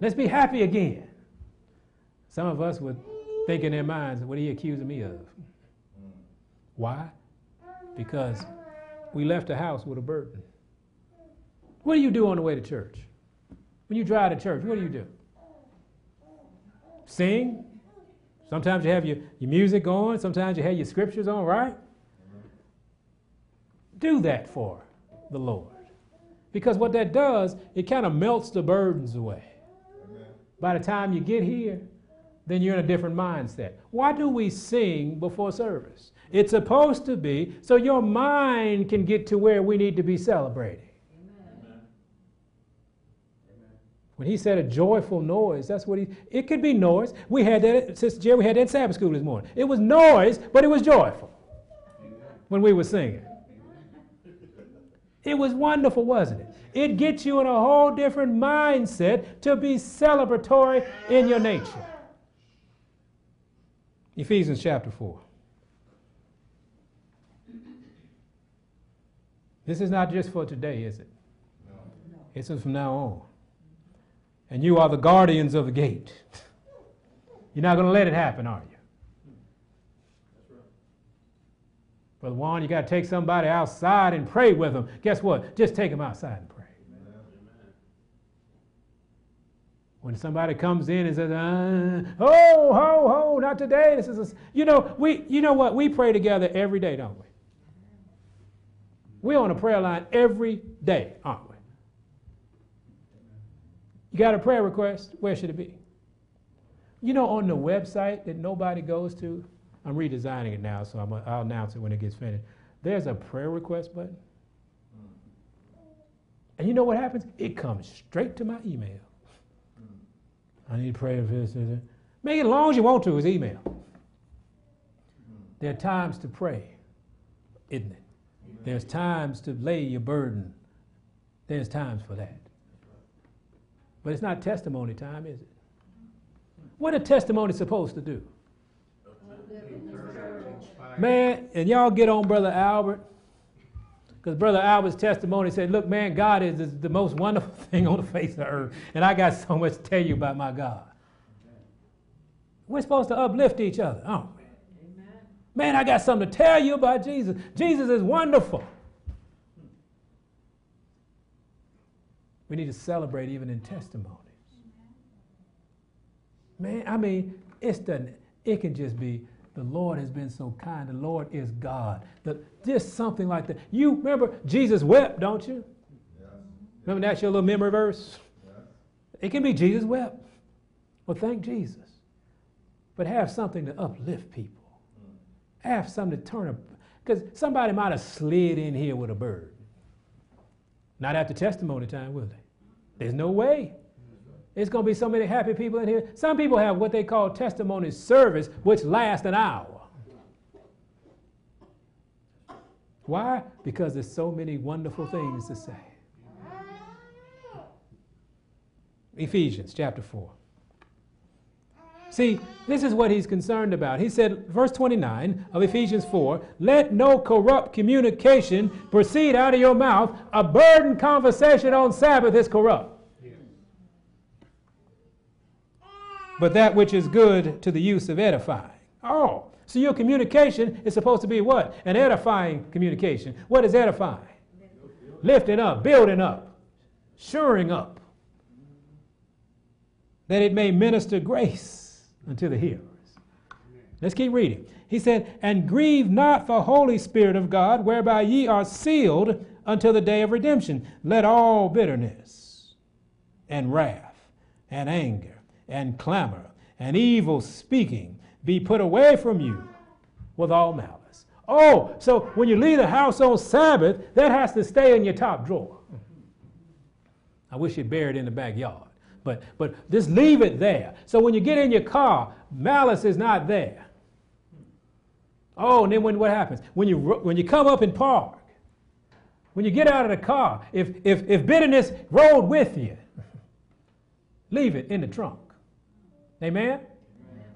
Let's be happy again. Some of us would think in their minds, what are you accusing me of? Why? Because we left the house with a burden. What do you do on the way to church? When you drive to church, what do you do? Sing. Sometimes you have your, your music on, sometimes you have your scriptures on, right? Do that for the Lord. Because what that does, it kind of melts the burdens away. By the time you get here, then you're in a different mindset. Why do we sing before service? It's supposed to be so your mind can get to where we need to be celebrating. Amen. When he said a joyful noise, that's what he, it could be noise. We had that, Sister Jerry, we had that in Sabbath school this morning. It was noise, but it was joyful Amen. when we were singing. It was wonderful, wasn't it? It gets you in a whole different mindset to be celebratory in your nature. Ephesians chapter 4. This is not just for today, is it? No. It's from now on. And you are the guardians of the gate. You're not going to let it happen, are you? Brother Juan, you got to take somebody outside and pray with them. Guess what? Just take them outside and pray. When somebody comes in and says, uh, "Oh, ho, ho, not today," this is, a, you know, we, you know what? We pray together every day, don't we? We're on a prayer line every day, aren't we? You got a prayer request? Where should it be? You know, on the website that nobody goes to, I'm redesigning it now, so i will announce it when it gets finished. There's a prayer request button. And you know what happens? It comes straight to my email. I need prayer for this. Make it as long as you want to, it's email. There are times to pray, isn't it? There's times to lay your burden. There's times for that. But it's not testimony time, is it? What a testimony supposed to do? Man, and y'all get on Brother Albert. Because Brother Albert's testimony said, Look, man, God is is the most wonderful thing on the face of the earth. And I got so much to tell you about my God. We're supposed to uplift each other, aren't we? Man, I got something to tell you about Jesus. Jesus is wonderful. We need to celebrate even in testimonies. Man, I mean, it's the, it can just be the Lord has been so kind. The Lord is God. The, just something like that. You remember Jesus wept, don't you? Yes. Remember that's your little memory verse? Yes. It can be Jesus wept. Well, thank Jesus. But have something to uplift people. Have something to turn up. Because somebody might have slid in here with a bird. Not after testimony time, will they? There's no way. It's going to be so many happy people in here. Some people have what they call testimony service, which lasts an hour. Why? Because there's so many wonderful things to say. See, this is what he's concerned about. He said, verse 29 of Ephesians 4 Let no corrupt communication proceed out of your mouth. A burdened conversation on Sabbath is corrupt. But that which is good to the use of edifying. Oh, so your communication is supposed to be what? An edifying communication. What is edifying? Lifting up, building up, shoring up, that it may minister grace unto the hearers. Let's keep reading. He said, And grieve not the Holy Spirit of God, whereby ye are sealed until the day of redemption. Let all bitterness and wrath and anger and clamor and evil speaking be put away from you with all malice. Oh, so when you leave the house on Sabbath, that has to stay in your top drawer. I wish it in the backyard. But, but just leave it there. So when you get in your car, malice is not there. Oh, and then when, what happens? When you, when you come up and park, when you get out of the car, if, if, if bitterness rode with you, leave it in the trunk. Amen?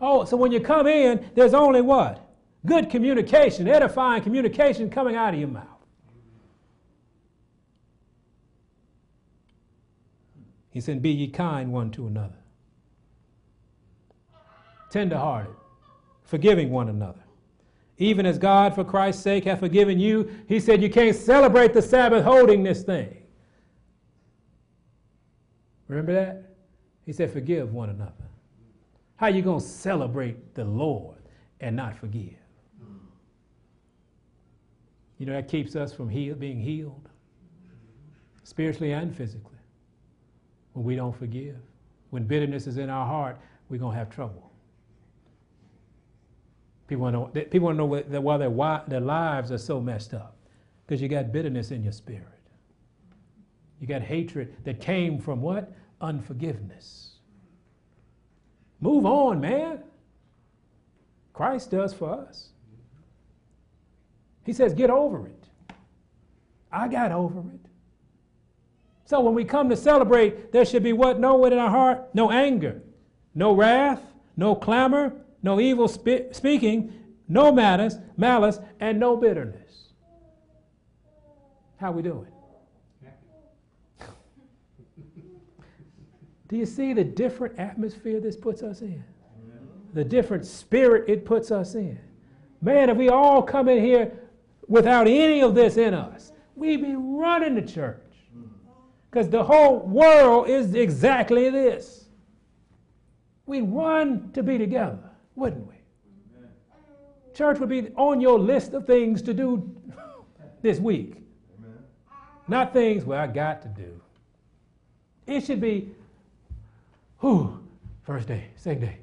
Oh, so when you come in, there's only what? Good communication, edifying communication coming out of your mouth. He said, Be ye kind one to another, tenderhearted, forgiving one another. Even as God, for Christ's sake, hath forgiven you, he said, You can't celebrate the Sabbath holding this thing. Remember that? He said, Forgive one another. How you going to celebrate the Lord and not forgive? You know, that keeps us from heal, being healed, spiritually and physically. When we don't forgive, when bitterness is in our heart, we're going to have trouble. People want to know, know why their, why their lives are so messed up because you got bitterness in your spirit. You got hatred that came from what? Unforgiveness. Move on, man. Christ does for us. He says, get over it. I got over it. So when we come to celebrate, there should be what? No in our heart? No anger, no wrath, no clamor, no evil spe- speaking, no malice, malice, and no bitterness. How we doing? Do you see the different atmosphere this puts us in? The different spirit it puts us in. Man, if we all come in here without any of this in us, we'd be running the church. Because the whole world is exactly this. We want to be together, wouldn't we? Church would be on your list of things to do this week. Not things, well, I got to do. It should be who? First day, second day,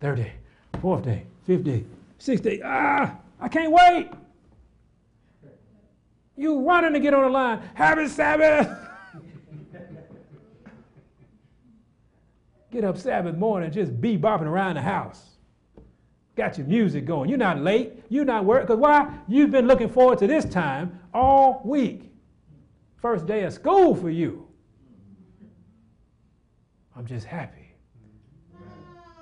third day, fourth day, fifth day, sixth day. Ah, I can't wait. You running to get on the line. Happy Sabbath. Get up Sabbath morning, just be bopping around the house. Got your music going. You're not late. You're not worried. Because why? You've been looking forward to this time all week. First day of school for you. I'm just happy.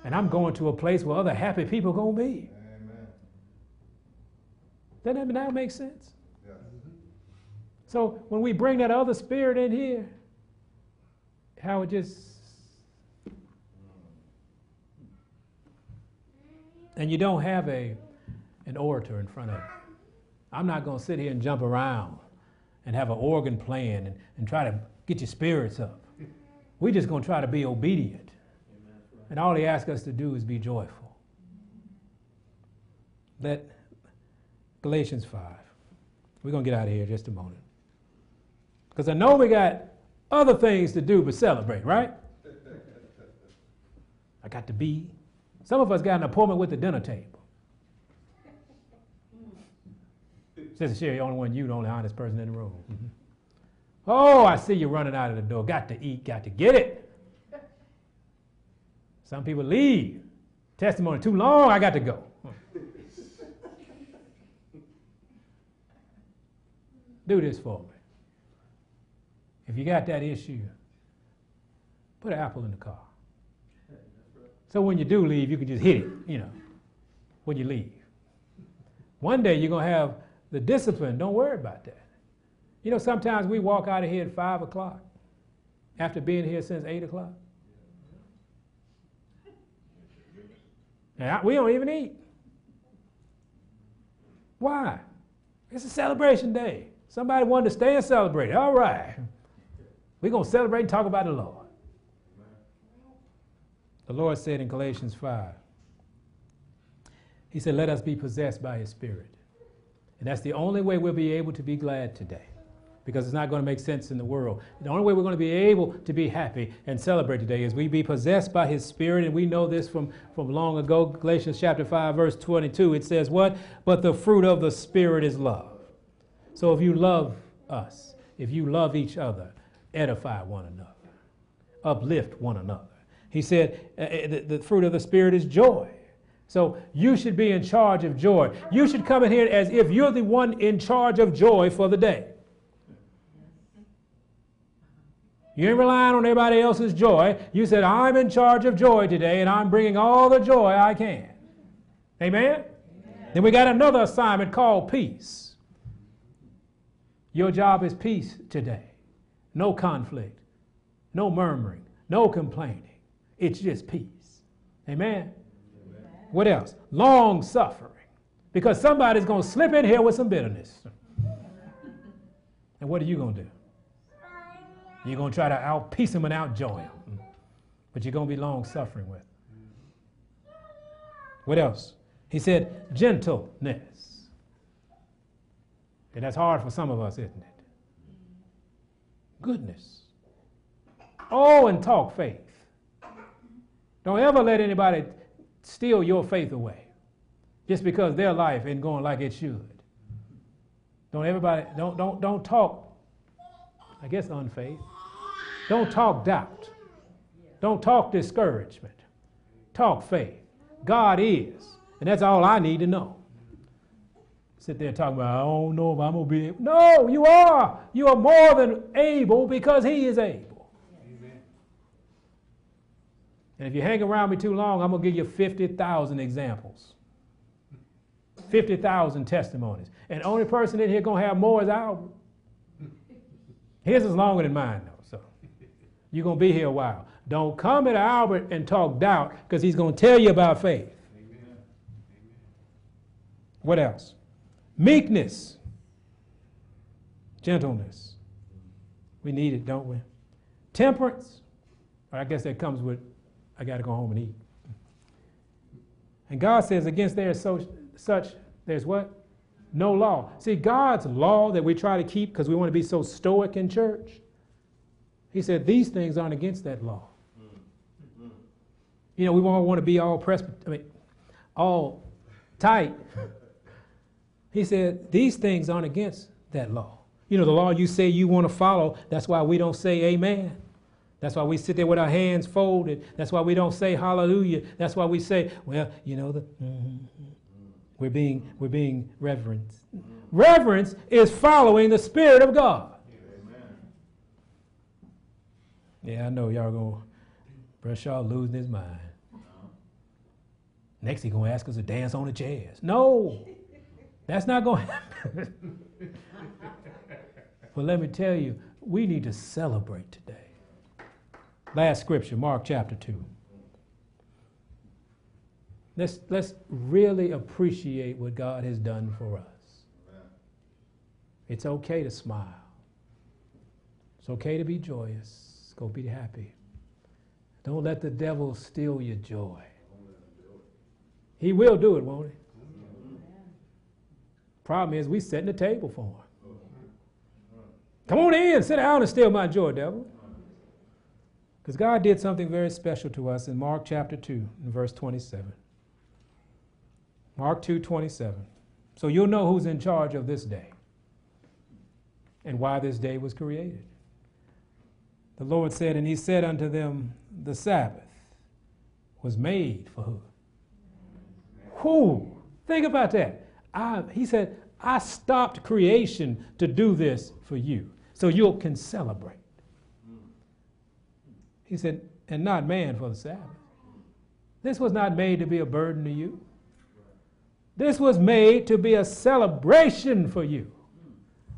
And I'm going to a place where other happy people are going to be. Amen. Doesn't that now make sense? So when we bring that other spirit in here, how it just. And you don't have a, an orator in front of you. I'm not going to sit here and jump around and have an organ playing and, and try to get your spirits up. We're just going to try to be obedient. And all he asks us to do is be joyful. Let Galatians 5. We're going to get out of here just a moment. Because I know we got other things to do but celebrate, right? I got to be. Some of us got an appointment with the dinner table. Sister Sherry, the only one you, the only honest person in the room. Mm-hmm. Oh, I see you running out of the door. Got to eat, got to get it. Some people leave. Testimony too long, I got to go. Do this for me. If you got that issue, put an apple in the car. So when you do leave, you can just hit it, you know, when you leave. One day you're going to have the discipline. Don't worry about that. You know, sometimes we walk out of here at 5 o'clock after being here since 8 o'clock. And we don't even eat. Why? It's a celebration day. Somebody wanted to stay and celebrate. All right. We're going to celebrate and talk about the Lord. The Lord said in Galatians 5, He said, Let us be possessed by His Spirit. And that's the only way we'll be able to be glad today because it's not going to make sense in the world. The only way we're going to be able to be happy and celebrate today is we be possessed by His Spirit. And we know this from, from long ago. Galatians chapter 5, verse 22, it says, What? But the fruit of the Spirit is love. So if you love us, if you love each other, edify one another, uplift one another. He said, uh, uh, the, the fruit of the Spirit is joy. So you should be in charge of joy. You should come in here as if you're the one in charge of joy for the day. You ain't relying on everybody else's joy. You said, I'm in charge of joy today and I'm bringing all the joy I can. Amen? Amen? Then we got another assignment called peace. Your job is peace today. No conflict, no murmuring, no complaining. It's just peace. Amen? Amen. What else? Long suffering. Because somebody's going to slip in here with some bitterness. and what are you going to do? You're going to try to outpeace them and outjoy them. But you're going to be long suffering with. What else? He said, gentleness. And that's hard for some of us, isn't it? Goodness. Oh, and talk faith. Don't ever let anybody steal your faith away just because their life ain't going like it should. Don't everybody don't don't don't talk I guess unfaith. Don't talk doubt. Don't talk discouragement. Talk faith. God is. And that's all I need to know. Sit there talking about, I don't know if I'm going to be able. No, you are. You are more than able because He is able. Amen. And if you hang around me too long, I'm going to give you 50,000 examples. 50,000 testimonies. And the only person in here going to have more is Albert. His is longer than mine, though. So you're going to be here a while. Don't come at Albert and talk doubt because he's going to tell you about faith. Amen. What else? Meekness, gentleness. We need it, don't we? Temperance. I guess that comes with, I got to go home and eat. And God says, against there is so, such, there's what? No law. See, God's law that we try to keep because we want to be so stoic in church he said, These things aren't against that law. You know, we all want to be all press, I mean, all tight. He said, These things aren't against that law. You know, the law you say you want to follow, that's why we don't say amen. That's why we sit there with our hands folded. That's why we don't say hallelujah. That's why we say, well, you know, the, mm-hmm. we're being we're being reverence. Reverence is following the Spirit of God. Yeah, I know y'all gonna, Brother Shaw losing his mind. Next, he gonna ask us to dance on the chairs. No, that's not gonna happen. but let me tell you, we need to celebrate today. Last scripture, Mark chapter 2. Let's, let's really appreciate what God has done for us. It's okay to smile. It's okay to be joyous. Go be happy. Don't let the devil steal your joy. He will do it, won't he? Problem is, we setting the table for him. Come on in, sit down and steal my joy, devil. Because God did something very special to us in Mark chapter 2, in verse 27. Mark 2 27. So you'll know who's in charge of this day and why this day was created. The Lord said, And he said unto them, The Sabbath was made for who? Who? Think about that. I, he said, I stopped creation to do this for you, so you can celebrate. He said, and not man for the Sabbath. This was not made to be a burden to you. This was made to be a celebration for you.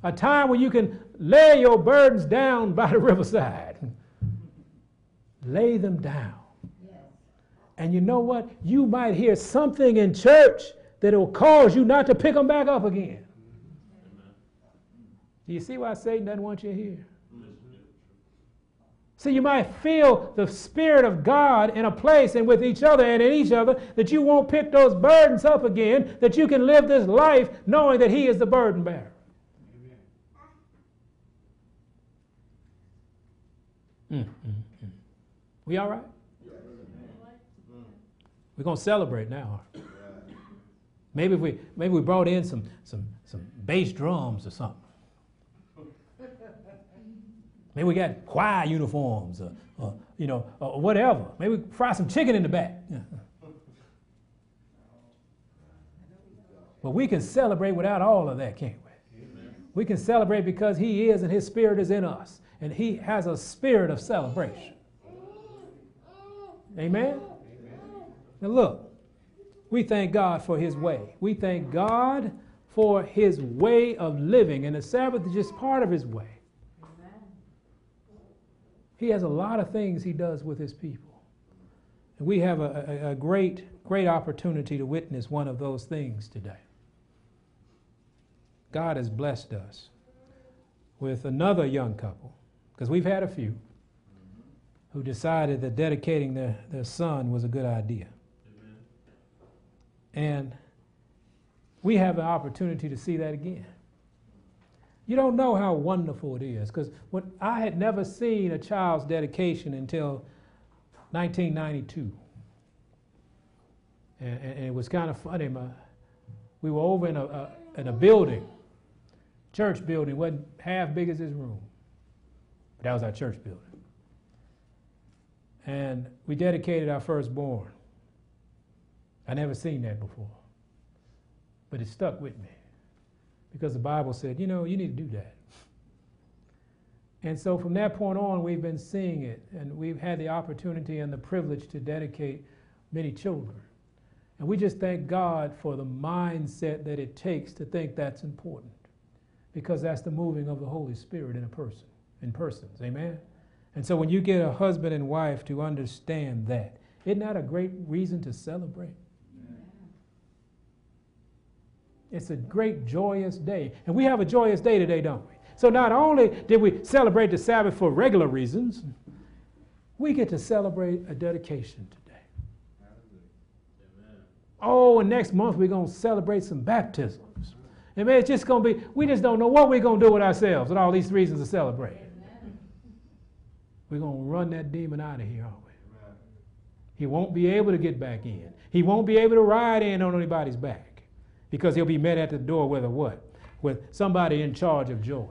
A time when you can lay your burdens down by the riverside. lay them down. And you know what? You might hear something in church that will cause you not to pick them back up again. Do you see why Satan doesn't want you here? See, you might feel the Spirit of God in a place and with each other and in each other that you won't pick those burdens up again, that you can live this life knowing that He is the burden bearer. Mm, mm, mm. We all right? We're going to celebrate now. Maybe if we maybe we brought in some some some bass drums or something. Maybe we got choir uniforms or, or you know or whatever. Maybe we fry some chicken in the back. But we can celebrate without all of that, can't we? Amen. We can celebrate because He is and His Spirit is in us. And He has a spirit of celebration. Amen? Now look, we thank God for his way. We thank God for his way of living, and the Sabbath is just part of his way. Amen. He has a lot of things he does with his people. And we have a, a, a great, great opportunity to witness one of those things today. God has blessed us with another young couple, because we've had a few, who decided that dedicating their, their son was a good idea. And we have an opportunity to see that again. You don't know how wonderful it is because I had never seen a child's dedication until 1992. And, and it was kind of funny. My, we were over in a, a, in a building, church building, wasn't half big as this room. But that was our church building. And we dedicated our firstborn. I never seen that before. But it stuck with me because the Bible said, you know, you need to do that. And so from that point on, we've been seeing it, and we've had the opportunity and the privilege to dedicate many children. And we just thank God for the mindset that it takes to think that's important, because that's the moving of the Holy Spirit in a person, in persons. Amen? And so when you get a husband and wife to understand that, isn't that a great reason to celebrate? It's a great, joyous day. And we have a joyous day today, don't we? So not only did we celebrate the Sabbath for regular reasons, we get to celebrate a dedication today. Oh, and next month we're going to celebrate some baptisms. And man, it's just going to be, we just don't know what we're going to do with ourselves with all these reasons to celebrate. We're going to run that demon out of here, aren't we? He won't be able to get back in. He won't be able to ride in on anybody's back because he'll be met at the door with a what? With somebody in charge of joy.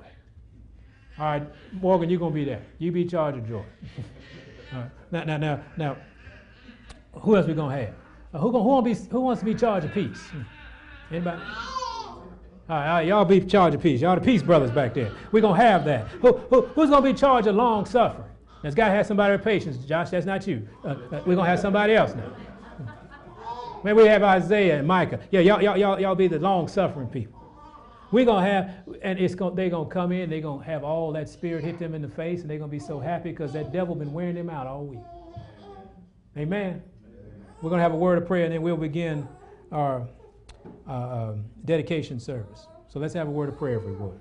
All right, Morgan, you're going to be there. You be in charge of joy. Now, now, now, now, who else we going to have? Uh, who, gonna, who, be, who wants to be in charge of peace? Anybody? All right, all right, y'all be in charge of peace. Y'all the peace brothers back there. We're going to have that. Who, who, who's going to be in charge of long suffering? This guy has somebody with patience. Josh, that's not you. Uh, uh, we're going to have somebody else now. Maybe we have Isaiah and Micah. Yeah, y'all, y'all, y'all, y'all be the long suffering people. We're gonna have, and it's gonna, they're gonna come in, they're gonna have all that spirit hit them in the face, and they're gonna be so happy because that devil been wearing them out all week. Amen. We're gonna have a word of prayer, and then we'll begin our uh, um, dedication service. So let's have a word of prayer everyone.